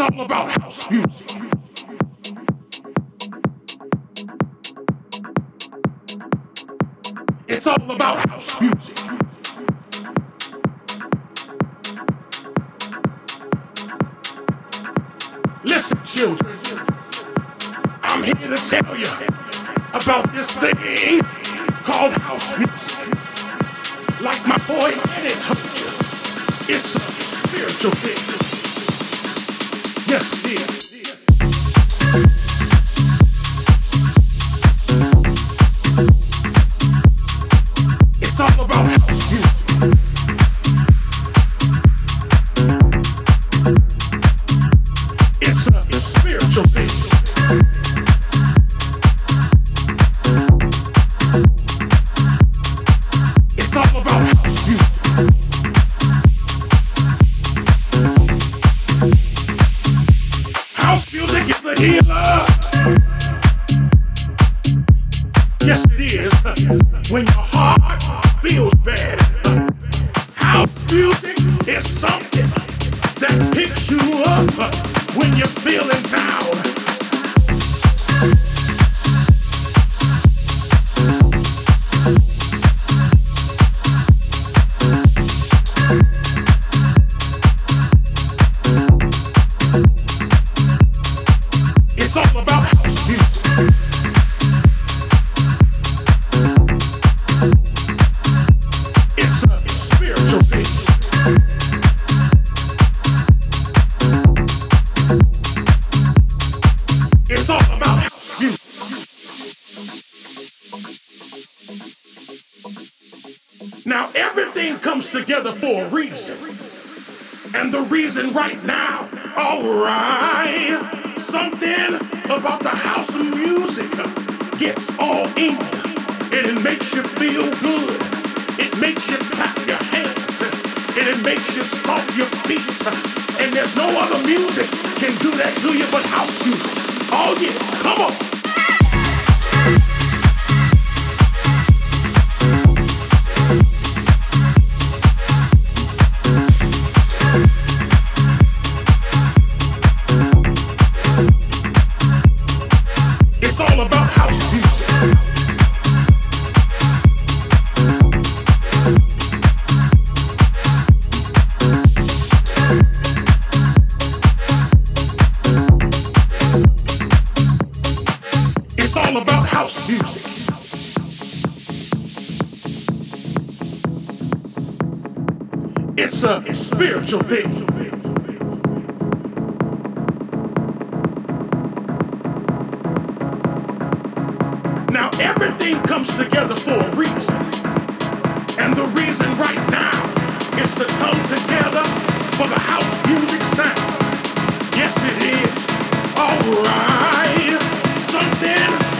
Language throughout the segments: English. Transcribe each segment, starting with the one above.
all about house music. It's all about house music. Listen, children, I'm here to tell you about this thing all about house music. It's a spiritual thing. Now everything comes together for a reason. And the reason right now is to come together for the house music sound. Yes, it is. All right. Something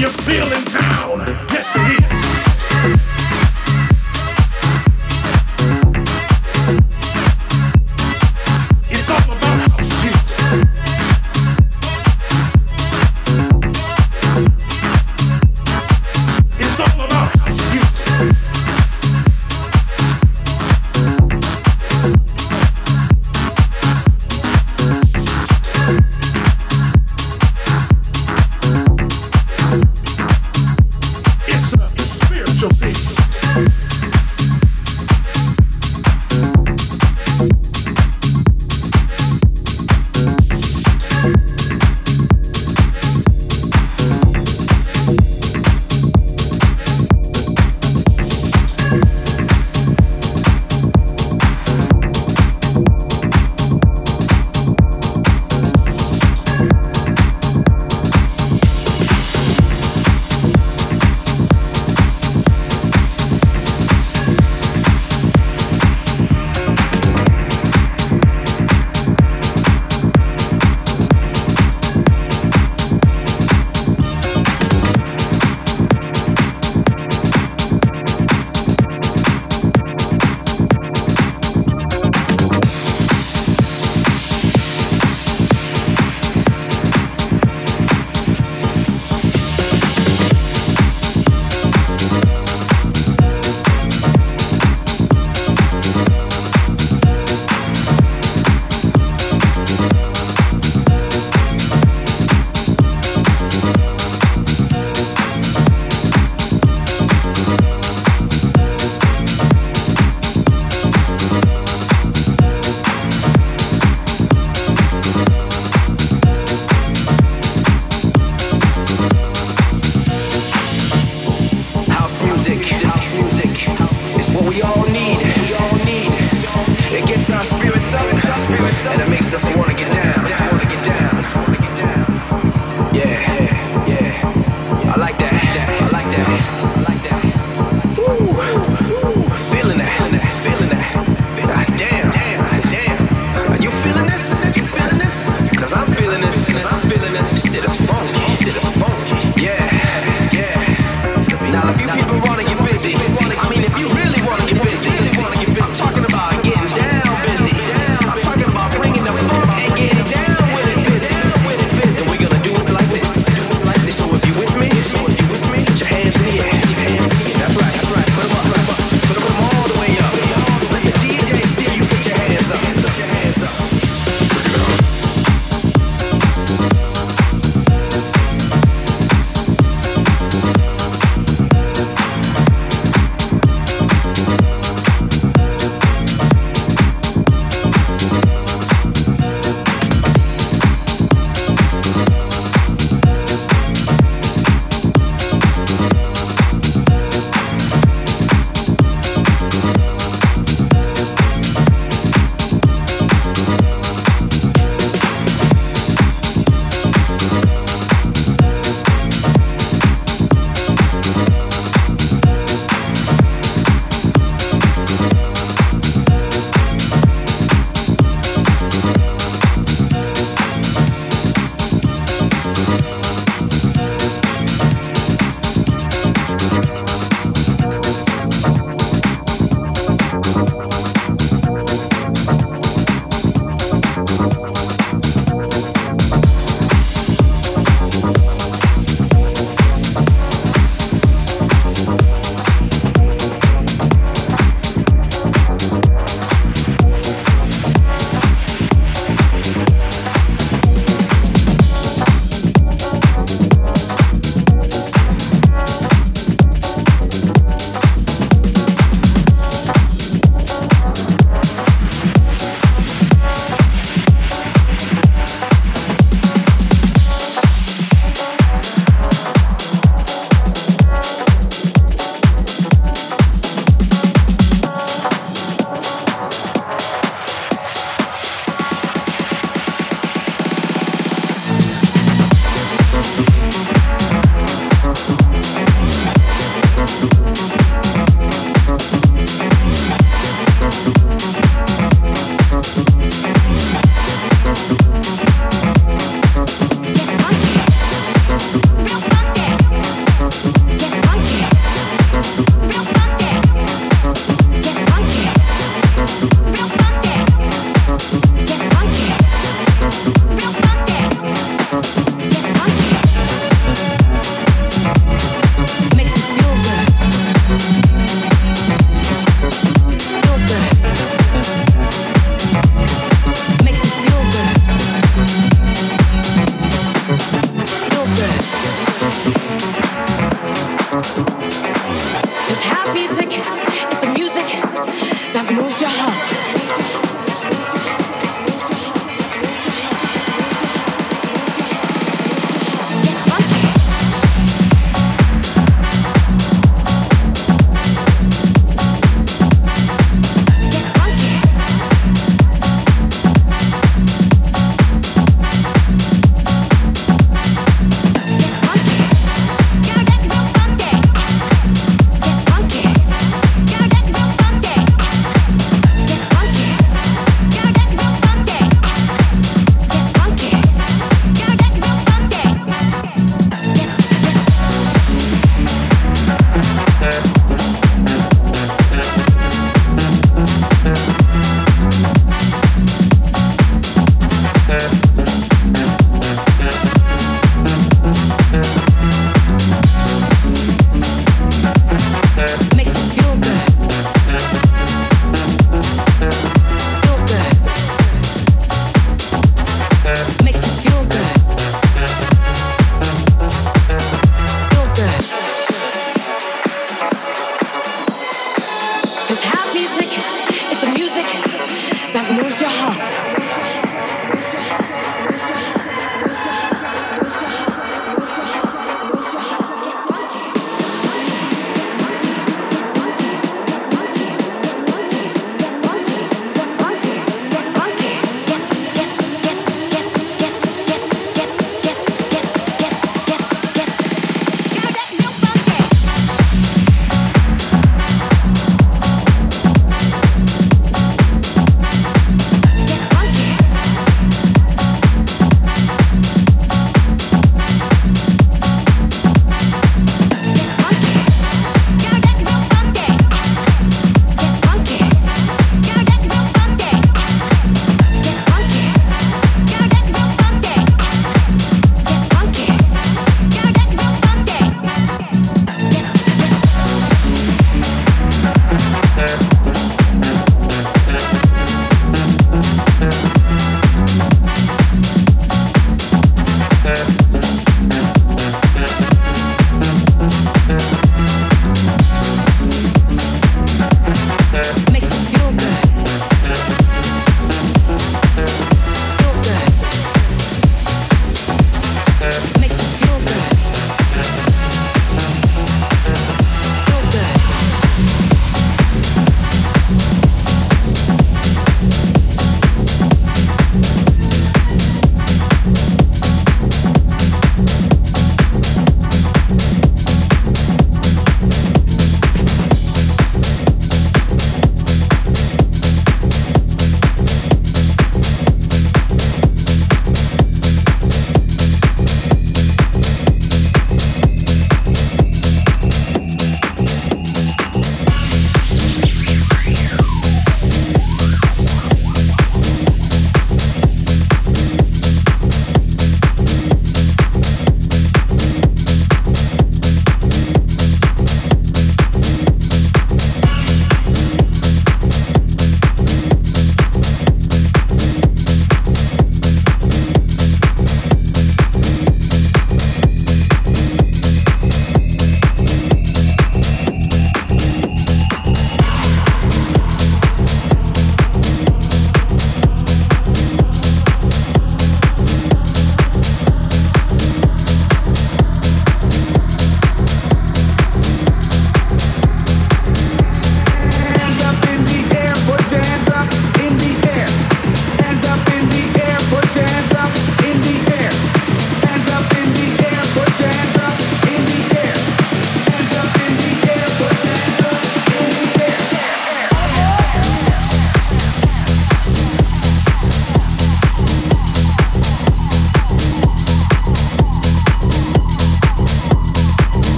you're feeling down. Yes, it is.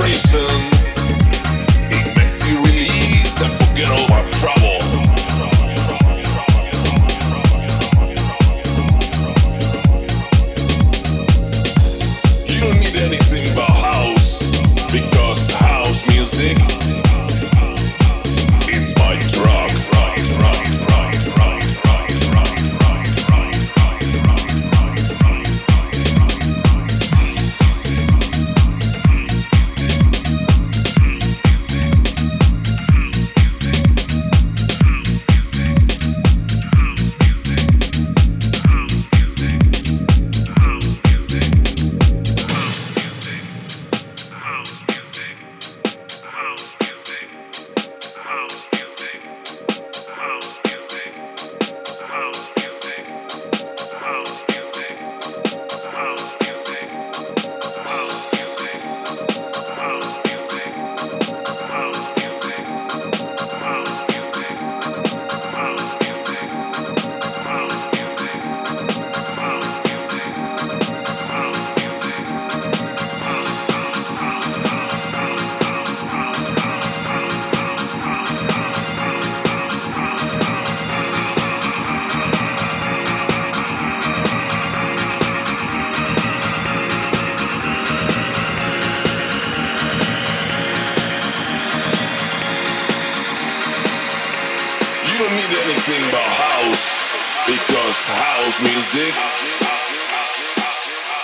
vibrations house music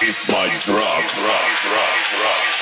is my drug. drug, drug, drug.